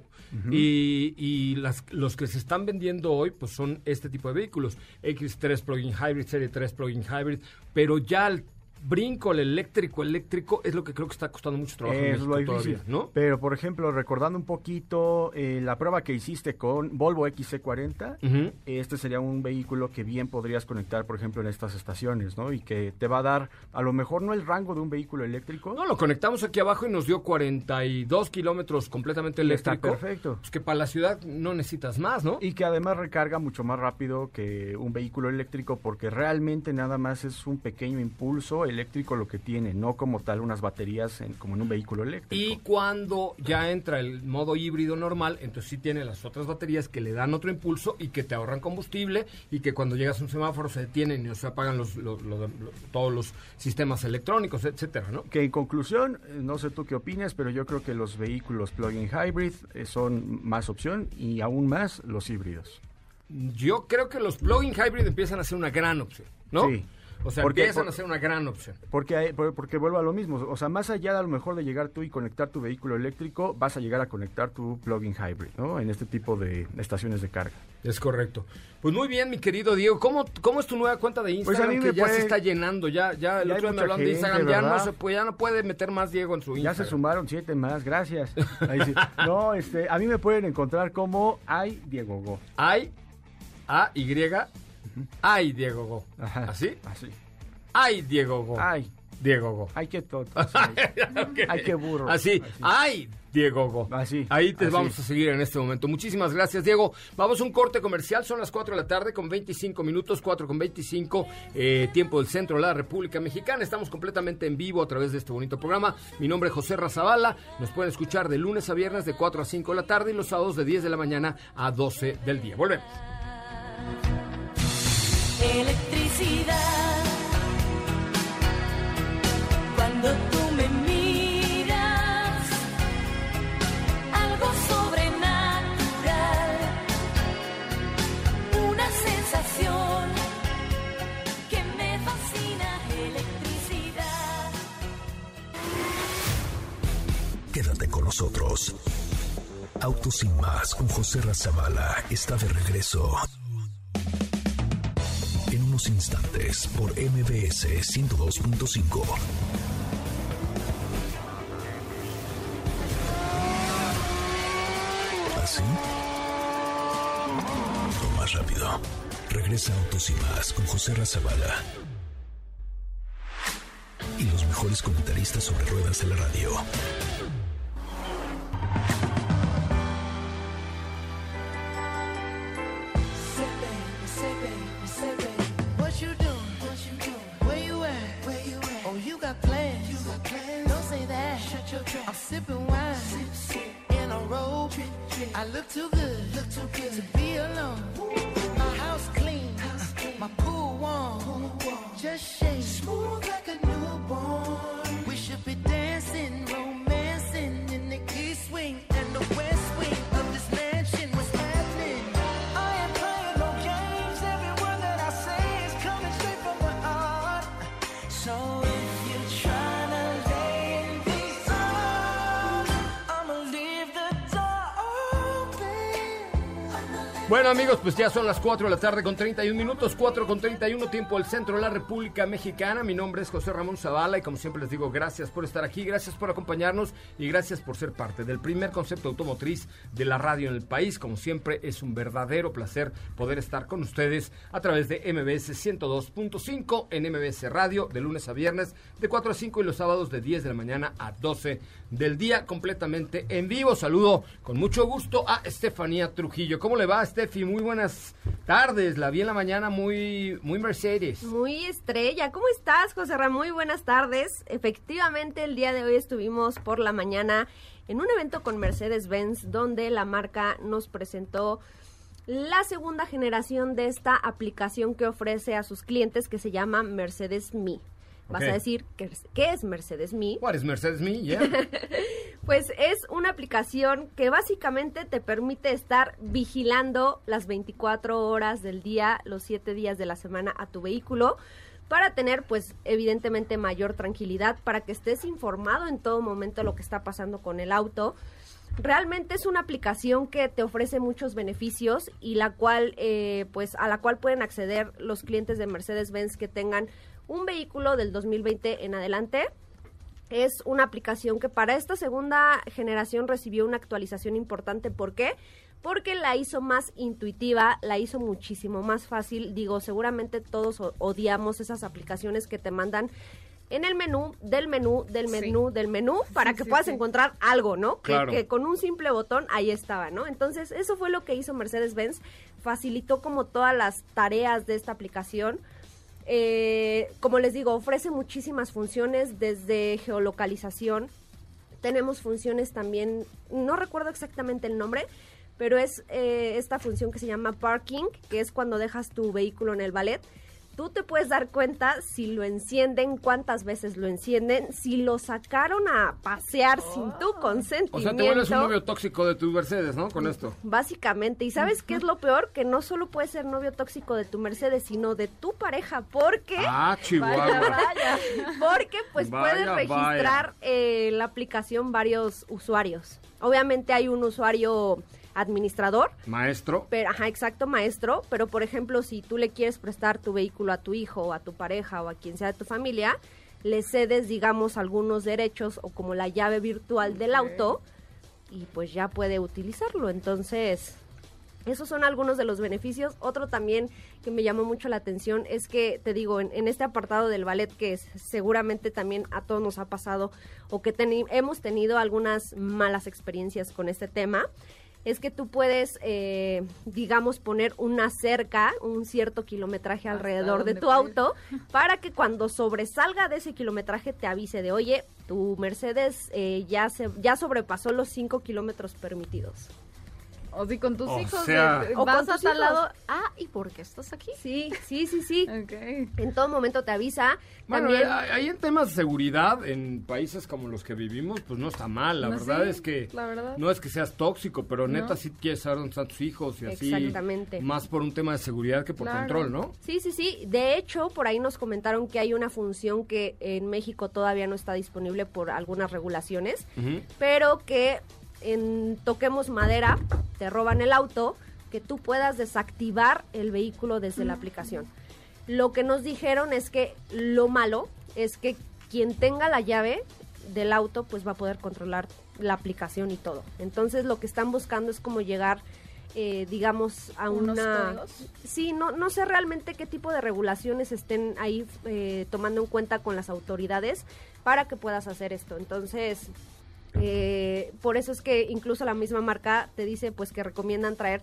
Speaker 2: y, y las, los que se están vendiendo hoy pues son este tipo de vehículos, X3 Plug-in Hybrid, Serie 3 Plug-in Hybrid, pero ya el brinco el eléctrico eléctrico es lo que creo que está costando mucho trabajo en México todavía, ¿no?
Speaker 6: Pero, por ejemplo, recordando un poquito eh, la prueba que hiciste con Volvo XC40, este sería un vehículo que bien podrías conectar, por ejemplo, en estas estaciones, ¿no? Y que te va a dar, a lo mejor no el rango de un vehículo eléctrico.
Speaker 2: No, lo conectamos aquí abajo y nos dio 42 kilómetros completamente eléctrico.
Speaker 6: perfecto.
Speaker 2: Pues que para la ciudad no necesitas más, ¿no?
Speaker 6: Y que además recarga mucho más rápido que un vehículo eléctrico porque realmente nada más es un pequeño impulso eléctrico lo que tiene, no como tal unas baterías en, como en un vehículo eléctrico.
Speaker 2: Y cuando ya entra el modo híbrido normal, entonces sí tiene las otras baterías que le dan otro impulso y que te ahorran combustible y que cuando llegas a un semáforo se detienen y se apagan los, todos los sistemas electrónicos, etcétera, ¿no?
Speaker 6: Que en conclusión, eh, no sé tú qué opinas, pero yo creo que los vehículos plug-in hybrid eh, son más opción y aún más los híbridos.
Speaker 2: Yo creo que los plug-in hybrid empiezan a ser una gran opción, ¿no? Sí. O sea, porque, empiezan a ser una gran opción.
Speaker 6: Porque, porque vuelvo a lo mismo. O sea, más allá de a lo mejor de llegar tú y conectar tu vehículo eléctrico, vas a llegar a conectar tu plug-in hybrid, ¿no? En este tipo de estaciones de carga.
Speaker 2: Es correcto. Pues muy bien, mi querido Diego. ¿Cómo, cómo es tu nueva cuenta de pues Instagram que ya se está llenando? Ya, ya el otro día me hablaron de Instagram. Ya no, se puede, ya no puede meter más Diego en su Instagram.
Speaker 6: Ya se sumaron siete más, gracias. No, este, a mí me pueden encontrar como Ay Diego Go.
Speaker 2: Ay, Ay, Diego Go. ¿Así?
Speaker 6: Así.
Speaker 2: Ay, Diego Go.
Speaker 6: Ay.
Speaker 2: Diego Go.
Speaker 6: Ay, qué tonto. Ay, qué burro.
Speaker 2: Así. Ay, Diego Go.
Speaker 6: Así.
Speaker 2: Ahí te vamos a seguir en este momento. Muchísimas gracias, Diego. Vamos a un corte comercial. Son las 4 de la tarde con 25 minutos, 4 con 25, eh, tiempo del centro de la República Mexicana. Estamos completamente en vivo a través de este bonito programa. Mi nombre es José Razabala. Nos pueden escuchar de lunes a viernes de 4 a 5 de la tarde y los sábados de 10 de la mañana a 12 del día. Volvemos.
Speaker 7: Electricidad. Cuando tú me miras, algo sobrenatural, una sensación que me fascina, electricidad.
Speaker 1: Quédate con nosotros. Autos sin más con José Razabala está de regreso instantes por MBS 102.5. ¿Así? O más rápido. Regresa Autos y más con José Razabala. Y los mejores comentaristas sobre ruedas de la radio.
Speaker 7: Too good, look too good to be alone. My house clean, my pool warm, just
Speaker 2: Bueno amigos, pues ya son las 4 de la tarde con 31 minutos, 4 con 31 tiempo del centro de la República Mexicana. Mi nombre es José Ramón Zavala y como siempre les digo, gracias por estar aquí, gracias por acompañarnos y gracias por ser parte del primer concepto automotriz de la radio en el país. Como siempre es un verdadero placer poder estar con ustedes a través de MBS 102.5 en MBS Radio de lunes a viernes de 4 a 5 y los sábados de 10 de la mañana a 12 del día completamente en vivo. Saludo con mucho gusto a Estefanía Trujillo. ¿Cómo le va? Steffi? Muy buenas tardes. La vi en la mañana muy, muy Mercedes.
Speaker 8: Muy estrella. ¿Cómo estás, José Ramón? Muy buenas tardes. Efectivamente, el día de hoy estuvimos por la mañana en un evento con Mercedes-Benz donde la marca nos presentó la segunda generación de esta aplicación que ofrece a sus clientes que se llama Mercedes Me. Vas a decir, ¿qué es, qué es Mercedes Me?
Speaker 2: ¿Cuál es Mercedes Me? Yeah.
Speaker 8: Pues es una aplicación que básicamente te permite estar vigilando las 24 horas del día, los 7 días de la semana a tu vehículo para tener pues evidentemente mayor tranquilidad, para que estés informado en todo momento lo que está pasando con el auto. Realmente es una aplicación que te ofrece muchos beneficios y la cual eh, pues a la cual pueden acceder los clientes de Mercedes-Benz que tengan un vehículo del 2020 en adelante es una aplicación que para esta segunda generación recibió una actualización importante. ¿Por qué? Porque la hizo más intuitiva, la hizo muchísimo más fácil. Digo, seguramente todos odiamos esas aplicaciones que te mandan en el menú, del menú, del menú, del menú, para que
Speaker 4: sí,
Speaker 8: puedas
Speaker 4: sí.
Speaker 8: encontrar algo, ¿no? Que, con un simple botón ahí estaba, ¿no? Entonces, eso fue lo que hizo Mercedes-Benz. Facilitó como todas las tareas de esta aplicación. Eh, como les digo, ofrece muchísimas funciones desde geolocalización. Tenemos funciones también, no recuerdo exactamente el nombre, pero es eh, esta función que se llama parking, que es cuando dejas tu vehículo en el ballet. Tú te puedes dar cuenta si lo encienden, cuántas veces lo encienden, si lo sacaron a pasear sin tu consentimiento.
Speaker 2: O sea, te vuelves un novio tóxico de tu Mercedes, ¿no? Con esto.
Speaker 8: Básicamente, ¿y sabes qué es lo peor? Que no solo puedes ser novio tóxico de tu Mercedes, sino de tu pareja, porque...
Speaker 2: Ah, Chihuahua.
Speaker 8: Porque pues
Speaker 2: Vaya,
Speaker 8: puedes registrar eh, la aplicación varios usuarios. Obviamente hay un usuario administrador,
Speaker 2: Maestro.
Speaker 8: pero, ajá, exacto, maestro, pero por ejemplo, si tú le quieres prestar tu vehículo a tu hijo o a tu pareja o a quien sea de tu familia, le cedes, digamos, algunos derechos o como la llave virtual del auto y pues ya puede utilizarlo. Entonces, esos son algunos de los beneficios. Otro también que me llamó mucho la atención es que, te digo, en, en este apartado del ballet que es- seguramente también a todos nos ha pasado o que teni- hemos tenido algunas malas experiencias con este tema, es que tú puedes, eh, digamos, poner una cerca, un cierto kilometraje alrededor de tu auto para que cuando sobresalga de ese kilometraje te avise de, oye, tu Mercedes eh, ya, se, ya sobrepasó los 5 kilómetros permitidos.
Speaker 4: O si con tus
Speaker 2: O
Speaker 4: hijos
Speaker 2: sea-
Speaker 4: de-
Speaker 8: O
Speaker 4: vas a tal lado. Ah, ¿y por qué estás aquí?
Speaker 8: Sí, sí, sí, sí.
Speaker 4: Ok.
Speaker 8: En todo momento te avisa.
Speaker 2: Bueno,
Speaker 8: También,
Speaker 2: eh, ahí en temas de seguridad, en países como los que vivimos, pues no está mal. La
Speaker 4: No,
Speaker 2: verdad
Speaker 4: sí,
Speaker 2: es que
Speaker 4: la verdad.
Speaker 2: no es que seas tóxico, pero neta
Speaker 4: No.
Speaker 2: sí quieres saber dónde están tus hijos y así.
Speaker 8: Exactamente.
Speaker 2: Más por un tema de seguridad que por
Speaker 4: Claro.
Speaker 2: control, ¿no?
Speaker 8: Sí, sí, sí. De hecho, por ahí nos comentaron que hay una función que en México todavía no está disponible por algunas regulaciones, pero que en Toquemos Madera te roban el auto, que tú puedas desactivar el vehículo desde la aplicación. Lo que nos dijeron es que lo malo es que quien tenga la llave del auto pues va a poder controlar la aplicación y todo. Entonces lo que están buscando es como llegar, eh, digamos, a
Speaker 4: ¿Unos
Speaker 8: una... Sí, no, no sé realmente qué tipo de regulaciones estén ahí eh, tomando en cuenta con las autoridades para que puedas hacer esto. Entonces, eh, por eso es que incluso la misma marca te dice pues que recomiendan traer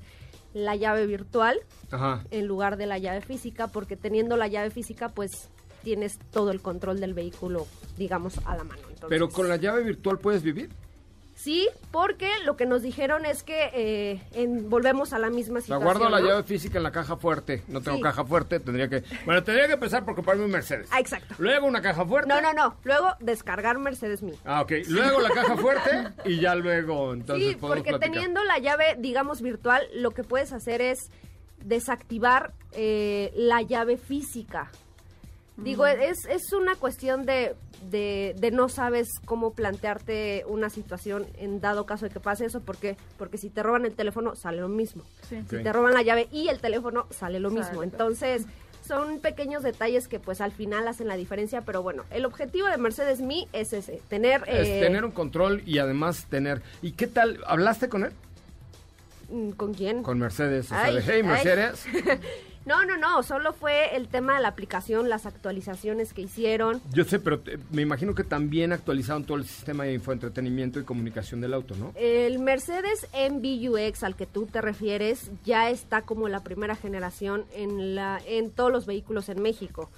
Speaker 8: la llave virtual
Speaker 2: Ajá.
Speaker 8: en lugar de la llave física, porque teniendo la llave física pues tienes todo el control del vehículo, digamos, a la mano. Entonces,
Speaker 2: Pero con la llave virtual puedes vivir.
Speaker 8: Sí, porque lo que nos dijeron es que eh, en- volvemos a la misma
Speaker 2: La
Speaker 8: situación.
Speaker 2: guardo la
Speaker 8: ¿no?
Speaker 2: llave física en la caja fuerte. No tengo
Speaker 8: Sí.
Speaker 2: caja fuerte, tendría que... Bueno, tendría que empezar por comprarme un Mercedes.
Speaker 8: Ah, exacto.
Speaker 2: Luego una caja fuerte.
Speaker 8: No, no, no. Luego descargar Mercedes Me.
Speaker 2: Ah, ok. Luego la caja fuerte y ya luego entonces
Speaker 8: sí, porque
Speaker 2: platicar.
Speaker 8: teniendo la llave, digamos, virtual, lo que puedes hacer es desactivar eh, la llave física. Digo, es, es una cuestión de, de, de no sabes cómo plantearte una situación en dado caso de que pase eso, porque porque si te roban el teléfono sale lo mismo.
Speaker 4: Sí.
Speaker 8: Si te roban la llave y el teléfono sale lo mismo.
Speaker 4: Exacto.
Speaker 8: Entonces, son pequeños detalles que pues al final hacen la diferencia, pero bueno, el objetivo de Mercedes Me es ese, tener...
Speaker 2: Es
Speaker 8: eh,
Speaker 2: tener un control y además tener... ¿Y qué tal? ¿Hablaste con él?
Speaker 8: mm, ¿Con quién?
Speaker 2: Con Mercedes. O
Speaker 8: Ay,
Speaker 2: sea, de, hey,
Speaker 8: ay.
Speaker 2: Mercedes.
Speaker 8: No, no, no, solo fue el tema de la aplicación, las actualizaciones que hicieron.
Speaker 2: Yo sé, pero te- me imagino que también actualizaron todo el sistema de infoentretenimiento y comunicación del auto, ¿no?
Speaker 8: El Mercedes MBUX al que tú te refieres ya está como la primera generación en, la, en todos los vehículos en México.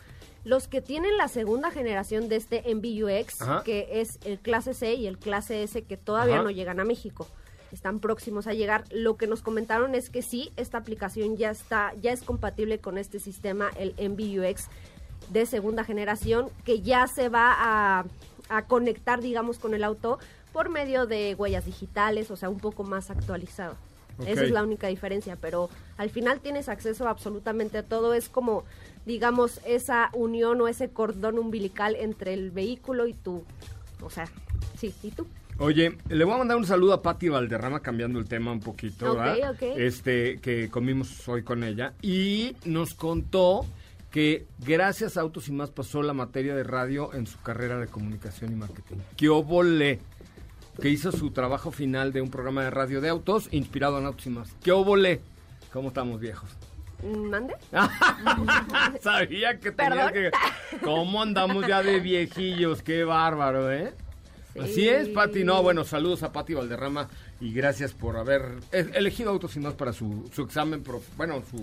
Speaker 8: Los que tienen la segunda generación de este MBUX,
Speaker 9: Ajá.
Speaker 8: que es el clase C y el clase S, que todavía
Speaker 9: Ajá.
Speaker 8: no llegan a México. Están próximos a llegar. Lo que nos comentaron es que sí, esta aplicación ya está, ya es compatible con este sistema, el MBUX de segunda generación, que ya se va a, a conectar, digamos, con el auto por medio de huellas digitales, o sea, un poco más actualizado. Esa es la única diferencia, pero al final tienes acceso a absolutamente a todo. Es como, digamos, esa unión o ese cordón umbilical entre el vehículo y tú. O sea, sí, y tú.
Speaker 2: Oye, le voy a mandar un saludo a Patti Valderrama, cambiando el tema un poquito,
Speaker 8: Ok,
Speaker 2: ¿verdad?
Speaker 8: ok.
Speaker 2: Este, que comimos hoy con ella. Y nos contó que gracias a Autos y Más pasó la materia de radio en su carrera de comunicación y marketing. ¡Qué óvole! Que hizo su trabajo final de un programa de radio de autos inspirado en Autos y Más. ¡Qué óvole! ¿Cómo estamos viejos?
Speaker 8: ¿Mande?
Speaker 2: Sabía que tenía
Speaker 8: Perdón.
Speaker 2: que... ¿Cómo andamos ya de viejillos? ¡Qué bárbaro, eh! Así es, Pati. No, bueno, saludos a Pati Valderrama y gracias por haber e- elegido Autos y Más para su, su examen, pro- bueno, su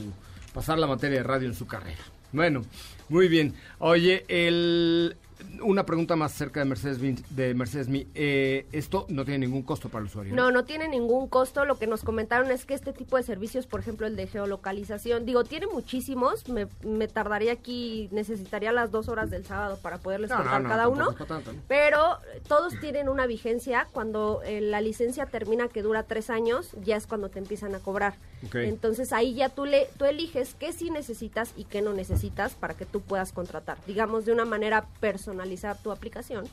Speaker 2: pasar la materia de radio en su carrera. Bueno, muy bien. Oye, el, una pregunta más acerca de Mercedes de Mercedes Me. Eh, esto no tiene ningún costo para el usuario.
Speaker 8: No, no tiene ningún costo. Lo que nos comentaron es que este tipo de servicios, por ejemplo, el de geolocalización, digo, tiene muchísimos. Me, me tardaría aquí, necesitaría las dos horas del sábado para poderles
Speaker 2: No,
Speaker 8: contar
Speaker 2: no,
Speaker 8: cada uno. Pero todos tienen una vigencia. Cuando eh, la licencia termina, que dura tres años, ya es cuando te empiezan a cobrar. Entonces ahí ya tú, le, tú eliges qué sí necesitas y qué no necesitas para que tú puedas contratar. Digamos, de una manera personalizar tu aplicación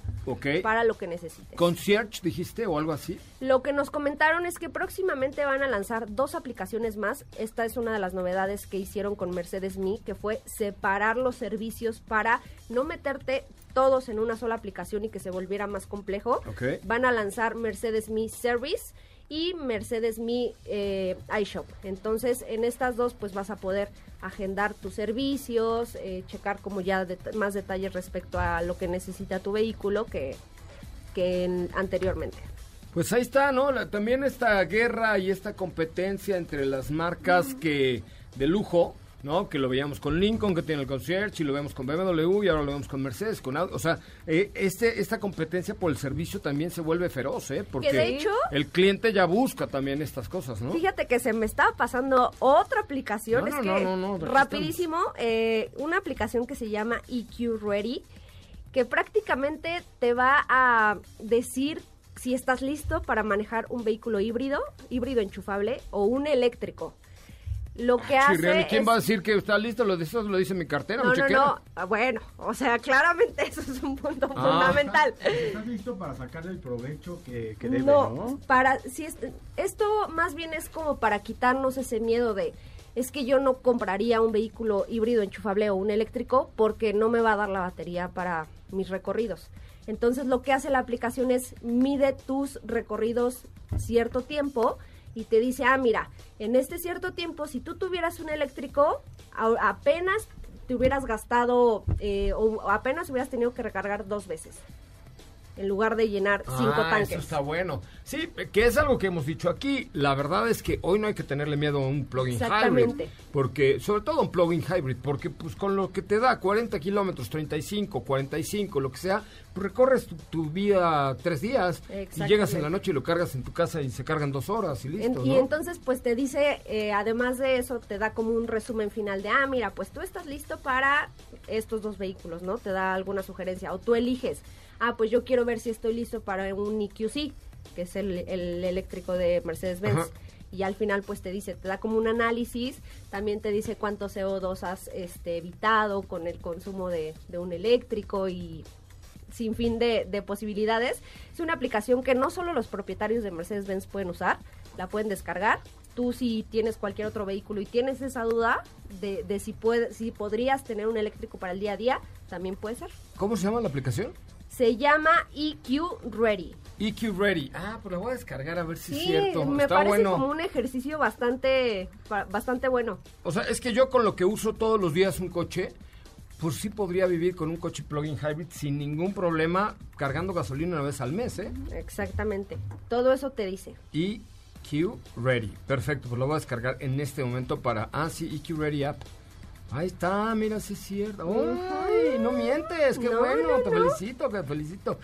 Speaker 8: para lo que necesites.
Speaker 2: ¿Concierge dijiste o algo así?
Speaker 8: Lo que nos comentaron es que próximamente van a lanzar dos aplicaciones más. Esta es una de las novedades que hicieron con Mercedes Me, que fue separar los servicios para no meterte todos en una sola aplicación y que se volviera más complejo.
Speaker 2: Ok.
Speaker 8: Van a lanzar Mercedes Me Service y Mercedes Me eh, iShop. Entonces, en estas dos, pues vas a poder agendar tus servicios, eh, checar como ya det- más detalles respecto a lo que necesita tu vehículo que, que en- anteriormente.
Speaker 2: Pues ahí está, ¿no? La- también esta guerra y esta competencia entre las marcas que de lujo, ¿no? Que lo veíamos con Lincoln, que tiene el concierge, y lo vemos con BMW, y ahora lo vemos con Mercedes, con Audi. O sea, eh, este, esta competencia por el servicio también se vuelve feroz, ¿eh? Porque
Speaker 8: de hecho-
Speaker 2: el cliente ya busca también estas cosas, ¿no?
Speaker 8: Fíjate que se me estaba pasando otra aplicación,
Speaker 2: No,
Speaker 8: es
Speaker 2: no,
Speaker 8: que rapidísimo, eh, una aplicación que se llama EQ Ready, que prácticamente te va a decir si estás listo para manejar un vehículo híbrido, híbrido enchufable o un eléctrico. Lo que hace
Speaker 2: Chirrión, ¿y quién
Speaker 8: es-
Speaker 2: va a decir que está listo? Lo de eso lo dice mi cartera,
Speaker 8: no, no, no. Ah, Bueno, o sea, claramente eso es un punto
Speaker 2: Ah.
Speaker 8: fundamental.
Speaker 6: ¿Estás listo para sacarle el provecho que, que debe,
Speaker 8: no,
Speaker 6: no?
Speaker 8: para si es- esto más bien es como para quitarnos ese miedo de es que yo no compraría un vehículo híbrido enchufable o un eléctrico porque no me va a dar la batería para mis recorridos. Entonces lo que hace la aplicación es mide tus recorridos cierto tiempo y te dice, ah, mira, en este cierto tiempo, si tú tuvieras un eléctrico, apenas te hubieras gastado eh, o apenas hubieras tenido que recargar dos veces en lugar de llenar cinco
Speaker 2: Ah,
Speaker 8: tanques.
Speaker 2: Eso está bueno. Sí, que es algo que hemos dicho aquí. La verdad es que hoy no hay que tenerle miedo a un plug-in hybrid. Porque, sobre todo un plug-in hybrid, porque pues con lo que te da 40 kilómetros, 35, 45, lo que sea, pues, recorres tu, tu vida tres días y llegas en la noche y lo cargas en tu casa y se cargan dos horas y
Speaker 8: En-
Speaker 2: listo,
Speaker 8: y
Speaker 2: ¿no?
Speaker 8: entonces pues te dice, eh, además de eso, te da como un resumen final de, ah, mira, pues tú estás listo para estos dos vehículos, ¿no? Te da alguna sugerencia o tú eliges, ah, pues yo quiero ver si estoy listo para un EQC, que es el, el eléctrico de Mercedes-Benz. Y al final pues te dice, te da como un análisis, también te dice cuánto CO2 has este, evitado con el consumo de, de un eléctrico y sin fin de, de posibilidades. Es una aplicación que no solo los propietarios de Mercedes-Benz pueden usar, la pueden descargar. Tú si tienes cualquier otro vehículo y tienes esa duda de, de si, puede, si podrías tener un eléctrico para el día a día, también puede ser.
Speaker 2: ¿Cómo se llama la aplicación?
Speaker 8: Se llama EQ Ready.
Speaker 2: EQ Ready. Ah, pues la voy a descargar a ver si
Speaker 8: Sí,
Speaker 2: es cierto.
Speaker 8: me
Speaker 2: Está
Speaker 8: parece
Speaker 2: bueno.
Speaker 8: como un ejercicio bastante, ba- bastante bueno.
Speaker 2: O sea, es que yo con lo que uso todos los días un coche, pues sí podría vivir con un coche plug-in hybrid sin ningún problema, cargando gasolina una vez al mes, ¿eh?
Speaker 8: Exactamente. Todo eso te dice.
Speaker 2: EQ Ready. Perfecto, pues lo voy a descargar en este momento para... Ah, sí, EQ Ready App. Ahí está, mira, sí es cierto. ¡Ay, no mientes! ¡Qué
Speaker 8: No,
Speaker 2: bueno!
Speaker 8: no,
Speaker 2: te
Speaker 8: no.
Speaker 2: felicito, te felicito.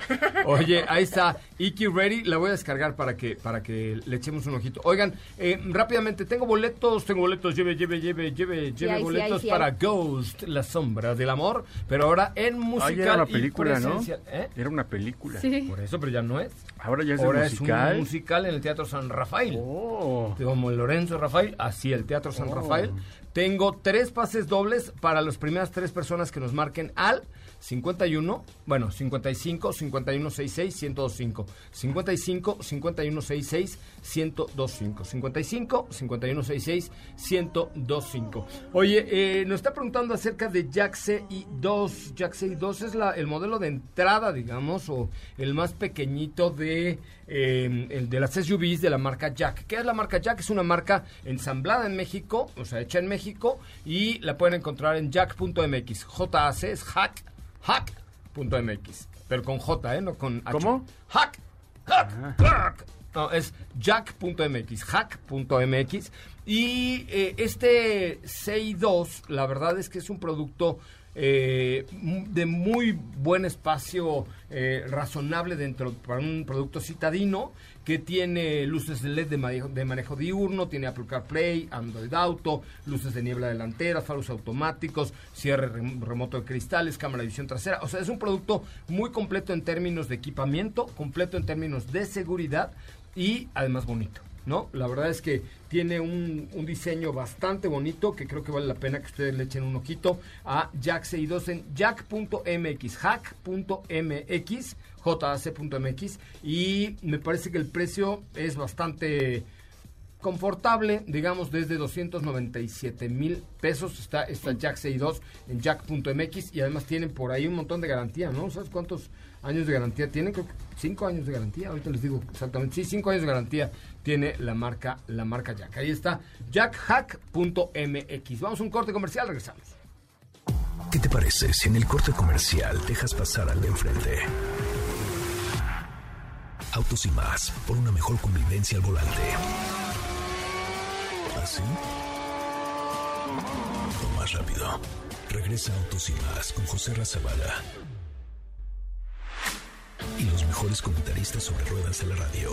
Speaker 2: Oye, ahí está, EQ Ready. La voy a descargar para que, para que le echemos un ojito. Oigan, eh, rápidamente, tengo boletos, tengo boletos, lleve, lleve, lleve, lleve, lleve
Speaker 8: hay, sí
Speaker 2: boletos
Speaker 8: sí
Speaker 2: para. Ghost, La Sombra del Amor, pero ahora en musical
Speaker 6: Ay, era una
Speaker 2: y
Speaker 6: película, ¿no?
Speaker 2: ¿Eh?
Speaker 6: Era una película.
Speaker 2: Por eso, pero ya no es.
Speaker 6: Ahora ya es
Speaker 2: Ahora es
Speaker 6: musical.
Speaker 2: un musical en el Teatro San Rafael.
Speaker 6: Oh.
Speaker 2: Como el Lorenzo Rafael, así el Teatro San
Speaker 6: Oh.
Speaker 2: Rafael. Tengo tres pases dobles para las primeras tres personas que nos marquen al 51, bueno, 55, 51, 66, 1025. 55, 51, 66, 1025. 55, 51, 66, 1025. Oye, eh, nos está preguntando acerca de Jack CI2. Jack CI2 es la, el modelo de entrada, digamos, o el más pequeñito de, eh, el de las SUVs de la marca Jack. ¿Qué es la marca Jack? Es una marca ensamblada en México, o sea, hecha en México, y la pueden encontrar en jack.mx. JAC es hack, hack.mx. Pero con J, ¿eh? No con H.
Speaker 6: ¿Cómo?
Speaker 2: Hack, hack, hack. No, es jack.mx, hack.mx. Y eh, este CI2, la verdad es que es un producto eh, de muy buen espacio eh, razonable dentro para un producto citadino que tiene luces LED de manejo, de manejo diurno, tiene Apple CarPlay, Android Auto, luces de niebla delantera, faros automáticos, cierre rem- remoto de cristales, cámara de visión trasera. O sea, es un producto muy completo en términos de equipamiento, completo en términos de seguridad y además bonito. ¿No? La verdad es que tiene un, un diseño bastante bonito que creo que vale la pena que ustedes le echen un ojito a Jack CI2 en jack.mx, hack.mx, jac.mx y me parece que el precio es bastante confortable, digamos desde 297 mil pesos está esta Jack CI2 en jack.mx y además tienen por ahí un montón de garantía, ¿no? ¿Sabes cuántos años de garantía tienen? Creo que años de garantía, ahorita les digo exactamente, sí, cinco años de garantía tiene la marca, la marca Jack. Ahí está, jackhack.mx. Vamos a un corte comercial, regresamos.
Speaker 1: ¿Qué te parece si en el corte comercial dejas pasar al de enfrente? Autos y más, por una mejor convivencia al volante. ¿Así? O más rápido. Regresa Autos y más con José Razabala. Y los mejores comentaristas sobre ruedas de la radio.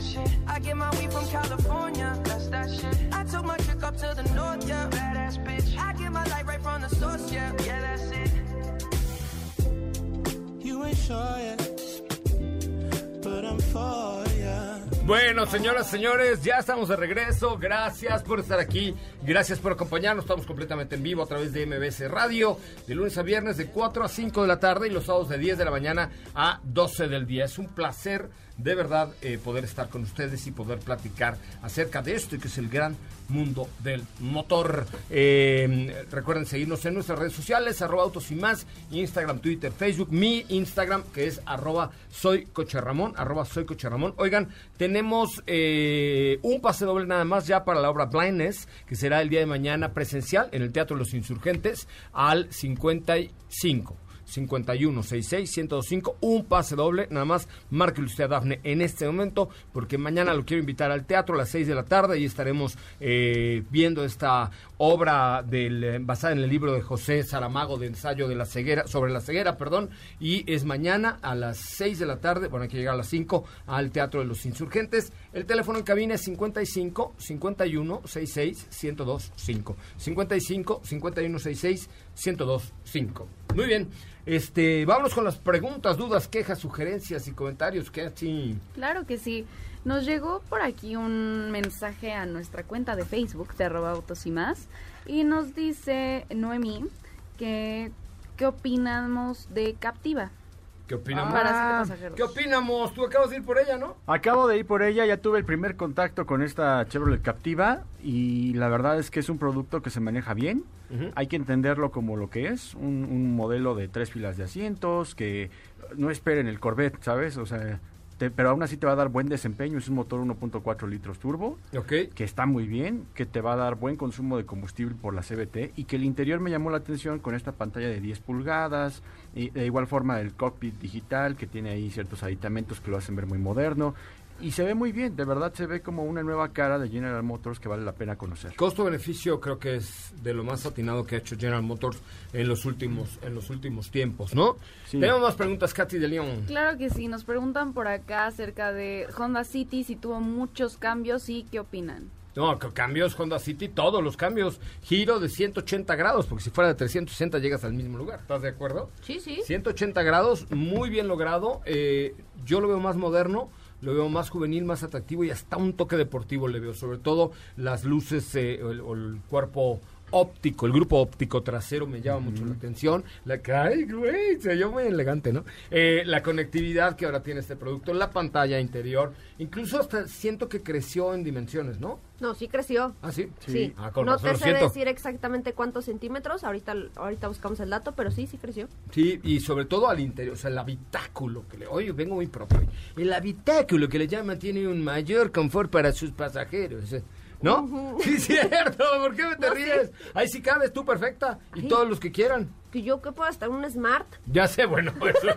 Speaker 9: Shit. I get my weed from California. That's that shit. I took my chick up to the north, yeah. Badass bitch. I get my light right from the source, yeah. Yeah, that's it.
Speaker 7: You ain't sure yet, but I'm for ya.
Speaker 2: Bueno, señoras, señores, ya estamos de regreso. Gracias por estar aquí. Gracias por acompañarnos. Estamos completamente en vivo a través de MBS Radio, de lunes a viernes de 4 a 5 de la tarde y los sábados de 10 de la mañana a 12 del día. Es un placer, de verdad, eh, poder estar con ustedes y poder platicar acerca de esto, que es el gran mundo del motor. Eh, recuerden seguirnos en nuestras redes sociales, arroba autos y más, Instagram, Twitter, Facebook, mi Instagram, que es arroba soy Ramón, arroba soy Ramón. Oigan, tenemos eh, un pase doble nada más ya para la obra Blindness, que será el día de mañana presencial en el Teatro de los Insurgentes al 55. 5166-1025, un pase doble, nada más márquele usted a Dafne en este momento, porque mañana lo quiero invitar al teatro a las 6 de la tarde y estaremos eh, viendo esta obra del, eh, basada en el libro de José Saramago de ensayo de la ceguera, sobre la ceguera, perdón, y es mañana a las 6 de la tarde, bueno, hay que llegar a las 5 al Teatro de los Insurgentes. El teléfono en cabina es 55 51 66 1025. 55 51 66 1025. Muy bien. Este, vámonos con las preguntas, dudas, quejas, sugerencias y comentarios. ¿Qué así?
Speaker 4: Claro que sí. Nos llegó por aquí un mensaje a nuestra cuenta de Facebook de arroba autos y más y nos dice Noemí que qué opinamos de Captiva.
Speaker 2: ¿Qué opinamos?
Speaker 6: Ah.
Speaker 2: ¿Qué opinamos? Tú acabas de ir por ella, ¿no?
Speaker 6: Acabo de ir por ella, ya tuve el primer contacto con esta Chevrolet Captiva y la verdad es que es un producto que se maneja bien. Hay que entenderlo como lo que es, un, un modelo de tres filas de asientos, que no esperen el Corvette, ¿sabes? O sea, te- pero aún así te va a dar buen desempeño, es un motor 1.4 litros turbo, que está muy bien, que te va a dar buen consumo de combustible por la CBT y que el interior me llamó la atención con esta pantalla de 10 pulgadas, y de igual forma el cockpit digital que tiene ahí ciertos aditamentos que lo hacen ver muy moderno y se ve muy bien, de verdad se ve como una nueva cara de General Motors que vale la pena conocer.
Speaker 2: Costo-beneficio creo que es de lo más atinado que ha hecho General Motors en los últimos, en los últimos tiempos, ¿no?
Speaker 6: Sí.
Speaker 2: Tenemos más preguntas, Katy de León.
Speaker 4: Claro que sí, nos preguntan por acá acerca de Honda City, si tuvo muchos cambios y qué opinan.
Speaker 2: No, cambios Honda City, todos los cambios, giro de 180 grados, porque si fuera de 360 llegas al mismo lugar, ¿estás de acuerdo?
Speaker 8: Sí, sí.
Speaker 2: 180 grados, muy bien logrado. eh, yo lo veo más moderno, lo veo más juvenil, más atractivo y hasta un toque deportivo le veo. Sobre todo las luces eh, o, el, o el cuerpo óptico, el grupo óptico trasero me llama mucho la atención. La que, ay, güey, se oyó muy elegante, ¿no? Eh, la conectividad que ahora tiene este producto, la pantalla interior, incluso hasta siento que creció en dimensiones, ¿no?
Speaker 8: No, sí creció.
Speaker 2: Ah, sí.
Speaker 8: Sí.
Speaker 2: Ah, con
Speaker 8: no
Speaker 2: razón,
Speaker 8: te sé
Speaker 2: siento.
Speaker 8: decir exactamente cuántos centímetros, ahorita, ahorita buscamos el dato, pero sí, sí creció.
Speaker 2: Sí, y sobre todo al interior, o sea, el habitáculo que le... Oye, vengo muy propio. hoy. El habitáculo que le llaman tiene un mayor confort para sus pasajeros. ¿No? Sí, cierto. ¿Por qué me te
Speaker 8: No,
Speaker 2: ríes? Ahí sí cabes tú perfecta. Y
Speaker 8: Ay.
Speaker 2: todos los que quieran.
Speaker 8: Que yo que puedo estar un Smart.
Speaker 2: Ya sé, bueno, eso,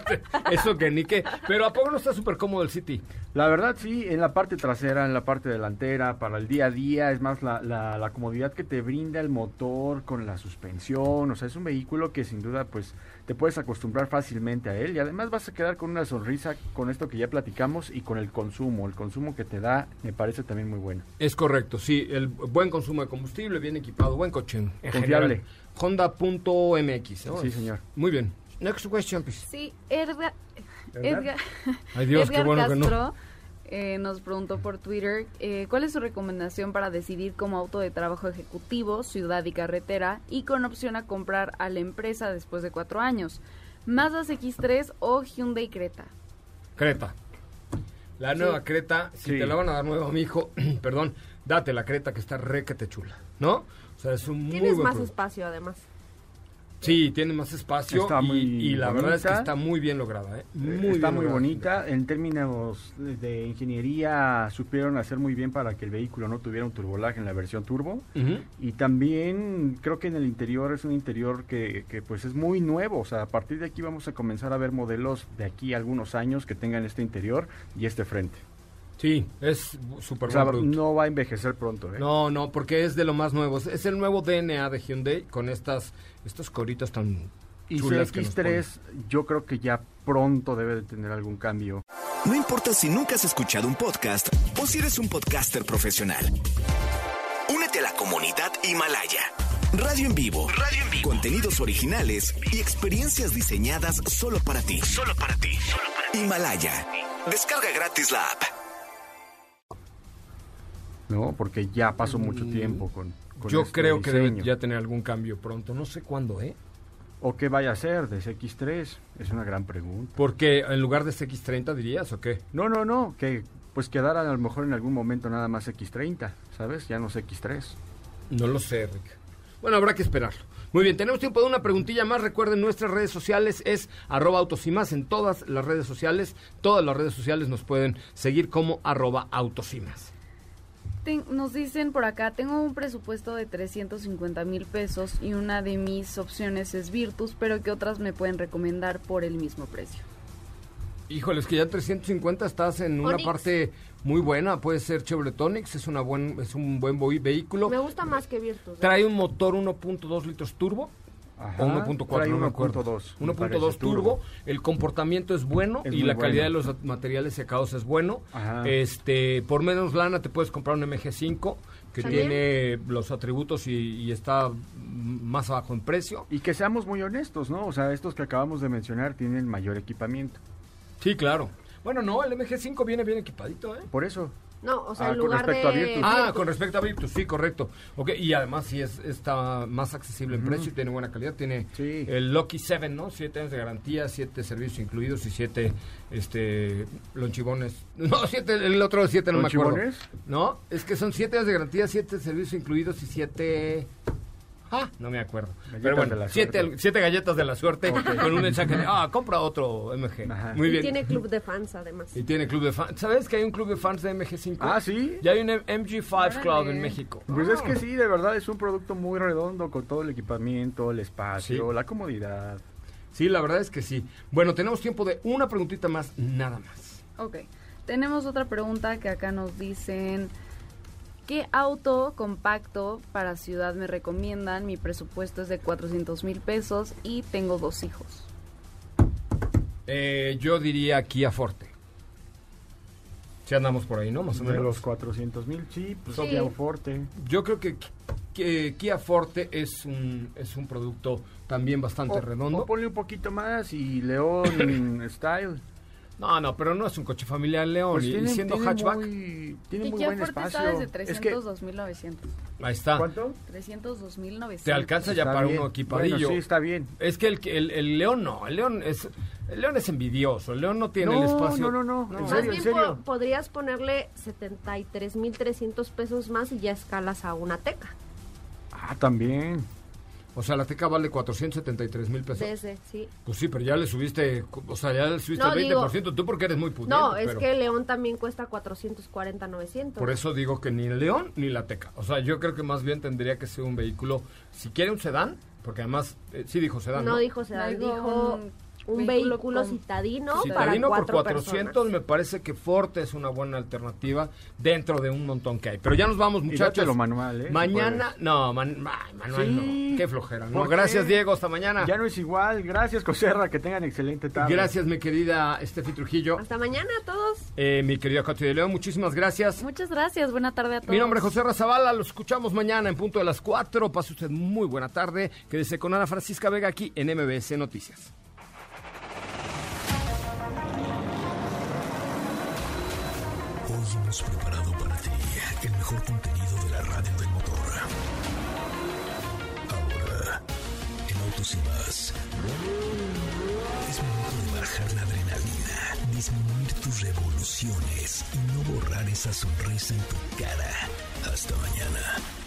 Speaker 2: eso que ni qué. Pero ¿a poco no está súper cómodo el City?
Speaker 6: La verdad sí, en la parte trasera, en la parte delantera, para el día a día, es más la, la, la comodidad que te brinda el motor con la suspensión, o sea, es un vehículo que sin duda pues te puedes acostumbrar fácilmente a él y además vas a quedar con una sonrisa con esto que ya platicamos y con el consumo, el consumo que te da me parece también muy bueno.
Speaker 2: Es correcto, sí. El buen consumo de combustible, bien equipado, buen coche.
Speaker 6: Confiable.
Speaker 2: Honda.mx, ¿no?
Speaker 6: Sí, señor.
Speaker 2: Muy bien. Next question, please.
Speaker 4: Sí, Edgar,
Speaker 2: ¿Edgar?
Speaker 4: Edgar,
Speaker 2: Ay, Dios, qué
Speaker 4: Edgar
Speaker 2: bueno que no.
Speaker 4: Eh, nos preguntó por Twitter eh, cuál es su recomendación para decidir como auto de trabajo ejecutivo, ciudad y carretera y con opción a comprar a la empresa después de cuatro años. Mazda X3 o Hyundai Creta.
Speaker 2: Creta. La nueva Creta, si
Speaker 6: Sí.
Speaker 2: te la van a dar nueva, mi hijo, perdón, date la Creta que está requete chula, ¿no? O sea, es un muy
Speaker 8: Tienes
Speaker 2: buen
Speaker 8: más
Speaker 2: producto.
Speaker 8: espacio, además.
Speaker 2: Sí, tiene más espacio
Speaker 6: Está
Speaker 2: y,
Speaker 6: muy
Speaker 2: y la verdad es que está muy bien lograda, ¿eh? Muy
Speaker 6: Está
Speaker 2: bien
Speaker 6: muy
Speaker 2: lograda.
Speaker 6: bonita, en términos de- ingeniería supieron hacer muy bien para que el vehículo no tuviera un turbolaje en la versión turbo. Y también creo que en el interior es un interior que, que, pues es muy nuevo, o sea, a partir de aquí vamos a comenzar a ver modelos de aquí a algunos años que tengan este interior y este frente.
Speaker 2: Sí, es súper
Speaker 6: O sea, no va a envejecer pronto, ¿eh?
Speaker 2: No, no, porque es de lo más nuevo. Es el nuevo DNA de Hyundai con estas, estas coritas tan
Speaker 6: y su
Speaker 2: chulas que nos
Speaker 6: X3 yo creo que ya pronto debe de tener algún cambio.
Speaker 1: No importa si nunca has escuchado un podcast o si eres un podcaster profesional. Únete a la comunidad Himalaya. Radio en vivo. Radio en vivo. Contenidos originales y experiencias diseñadas solo para ti. Solo para ti. Himalaya. Descarga gratis la app.
Speaker 6: ¿No? Porque ya pasó mucho tiempo con, con
Speaker 2: Yo
Speaker 6: este
Speaker 2: creo que debe ya tener algún cambio pronto. No sé cuándo, ¿eh?
Speaker 6: ¿O qué vaya a ser de ese X3? Es una gran pregunta.
Speaker 2: Porque en lugar de este X30 dirías o qué?
Speaker 6: No, no, no, que pues quedara a lo mejor en algún momento nada más X30, ¿sabes? Ya no es X3.
Speaker 2: No lo sé, Rick. Bueno, habrá que esperarlo. Muy bien, tenemos tiempo de una preguntilla más. Recuerden, nuestras redes sociales es arroba autos y más en todas las redes sociales. Todas las redes sociales nos pueden seguir como arroba autos y más.
Speaker 4: Ten- nos dicen por acá, tengo un presupuesto de 350 mil pesos y una de mis opciones es Virtus, pero ¿qué otras me pueden recomendar por el mismo precio?
Speaker 2: Híjole, es que ya 350 estás en una
Speaker 8: Onix.
Speaker 2: parte muy buena. Puede ser Chevrolet Onix, es, una buen, es un buen vehículo.
Speaker 8: Me gusta más que Virtus. ¿eh?
Speaker 2: Trae un motor 1.2 litros turbo.
Speaker 6: Ajá,
Speaker 2: o 1.4,
Speaker 6: trae
Speaker 2: no me acuerdo.
Speaker 6: 1.2, me
Speaker 2: 1.2
Speaker 6: parece,
Speaker 2: turbo.
Speaker 6: turbo.
Speaker 2: El comportamiento es bueno
Speaker 6: Es
Speaker 2: y la calidad
Speaker 6: bueno.
Speaker 2: de los materiales secados es bueno.
Speaker 6: Ajá.
Speaker 2: Este, por menos lana te puedes comprar un MG5 que
Speaker 8: ¿También?
Speaker 2: tiene los atributos y, y está más abajo en precio.
Speaker 6: Y que seamos muy honestos, ¿no? O sea, estos que acabamos de mencionar tienen mayor equipamiento.
Speaker 2: Sí, claro. Bueno, no, el MG5 viene bien equipadito, ¿eh?
Speaker 6: Por eso.
Speaker 8: No, o sea,
Speaker 6: Ah,
Speaker 8: en
Speaker 6: con
Speaker 8: lugar
Speaker 6: respecto a. Virtus.
Speaker 2: Ah,
Speaker 8: Virtus.
Speaker 2: con respecto a Virtus, sí, correcto. Ok, y además sí es, está más accesible en precio, tiene buena calidad, tiene
Speaker 6: Sí.
Speaker 2: el Lucky 7, ¿no? Siete años de garantía, siete servicios incluidos y siete, este, lonchibones. No, siete, el otro siete no me acuerdo.
Speaker 6: ¿Lonchibones?
Speaker 2: No, es que son siete años de garantía, siete servicios incluidos y siete... Ah, no me acuerdo.
Speaker 6: Galletas
Speaker 2: Pero bueno,
Speaker 6: de la
Speaker 2: siete,
Speaker 6: suerte.
Speaker 2: siete galletas de la suerte con un mensaje de, ah, compra otro MG.
Speaker 6: Ajá.
Speaker 2: Muy
Speaker 8: Y
Speaker 2: bien.
Speaker 8: tiene club de fans, además.
Speaker 2: Y tiene club de fans. ¿Sabes que hay un club de fans de MG5?
Speaker 6: Ah, ¿sí?
Speaker 2: Ya hay un MG5 Club en México.
Speaker 6: Pues es que sí, de verdad es un producto muy redondo con todo el equipamiento, el espacio,
Speaker 2: Sí.
Speaker 6: la comodidad.
Speaker 2: Sí, la verdad es que sí. Bueno, tenemos tiempo de una preguntita más, nada más.
Speaker 4: Ok, tenemos otra pregunta que acá nos dicen, ¿qué auto compacto para ciudad me recomiendan? Mi presupuesto es de 400 mil pesos y tengo dos hijos.
Speaker 2: Eh, yo diría Kia Forte. Si andamos por ahí, ¿no? Más o
Speaker 6: De
Speaker 2: menos.
Speaker 6: los 400 mil, sí, pues
Speaker 8: Sí.
Speaker 6: Kia Forte.
Speaker 2: Yo creo que, que Kia Forte es un, es un producto también bastante
Speaker 6: O-
Speaker 2: redondo.
Speaker 6: O ponle un poquito más y León Style.
Speaker 2: No, no, pero no es un coche familiar León.
Speaker 6: Pues
Speaker 2: y- siendo hatchback,
Speaker 6: Muy, tiene
Speaker 4: Y
Speaker 6: muy buen espacio.
Speaker 4: está desde
Speaker 6: Es que,
Speaker 4: 302.900.
Speaker 2: ahí está.
Speaker 6: ¿Cuánto?
Speaker 4: 302.900.
Speaker 2: Te alcanza ya
Speaker 6: Está
Speaker 2: para
Speaker 6: bien.
Speaker 2: uno equipadillo.
Speaker 6: Bueno, sí, está bien.
Speaker 2: Es que el, el, el León no, el León es, el León es envidioso, el León no tiene el espacio.
Speaker 6: no, no, no, en
Speaker 8: Más bien
Speaker 6: en serio.
Speaker 8: po- podrías ponerle 73.300 pesos más y ya escalas a una teca.
Speaker 6: Ah, también.
Speaker 2: O sea, la Teca vale 473 mil pesos.
Speaker 8: De ese, sí.
Speaker 2: Pues sí, pero ya le subiste, o sea, ya le subiste
Speaker 8: No,
Speaker 2: el
Speaker 8: digo-
Speaker 2: 20%, tú porque eres muy pudiente.
Speaker 8: No, es
Speaker 2: pero
Speaker 8: que León también cuesta 440.900.
Speaker 2: Por eso digo que ni el León ni la Teca. O sea, yo creo que más bien tendría que ser un vehículo, si quiere un sedán, porque además, eh, sí dijo sedán, ¿no?
Speaker 8: No dijo sedán,
Speaker 4: Dijo
Speaker 8: dijo
Speaker 4: un
Speaker 8: un
Speaker 4: vehículo
Speaker 8: vehículo,
Speaker 4: con-
Speaker 8: citadino,
Speaker 2: Citadino
Speaker 8: para
Speaker 2: por
Speaker 8: cuatro
Speaker 2: 400
Speaker 8: personas.
Speaker 2: me parece que Forte es una buena alternativa dentro de un montón que hay. Pero ya nos vamos, muchachos.
Speaker 6: dátelo manual, ¿eh?
Speaker 2: Mañana, no, man- ay, Manuel,
Speaker 6: Sí.
Speaker 2: no. Qué flojera. No, gracias, Diego. Hasta mañana.
Speaker 6: Ya no es igual. Gracias, Coserra. Que tengan excelente tarde.
Speaker 2: Gracias, mi querida Estefi Trujillo.
Speaker 8: Hasta mañana a todos.
Speaker 2: Eh, mi querida Katy de León, muchísimas gracias.
Speaker 4: Muchas gracias, buena tarde a todos.
Speaker 2: Mi nombre es José Razabala, lo escuchamos mañana en punto de las 4. Pase usted muy buena tarde. Quédese con Ana Francisca Vega aquí en MBS Noticias.
Speaker 10: Preparado para ti el mejor contenido de la radio del motor. Ahora, en Autos y más. Es momento de bajar la adrenalina, disminuir tus revoluciones y no borrar esa sonrisa en tu cara. Hasta mañana.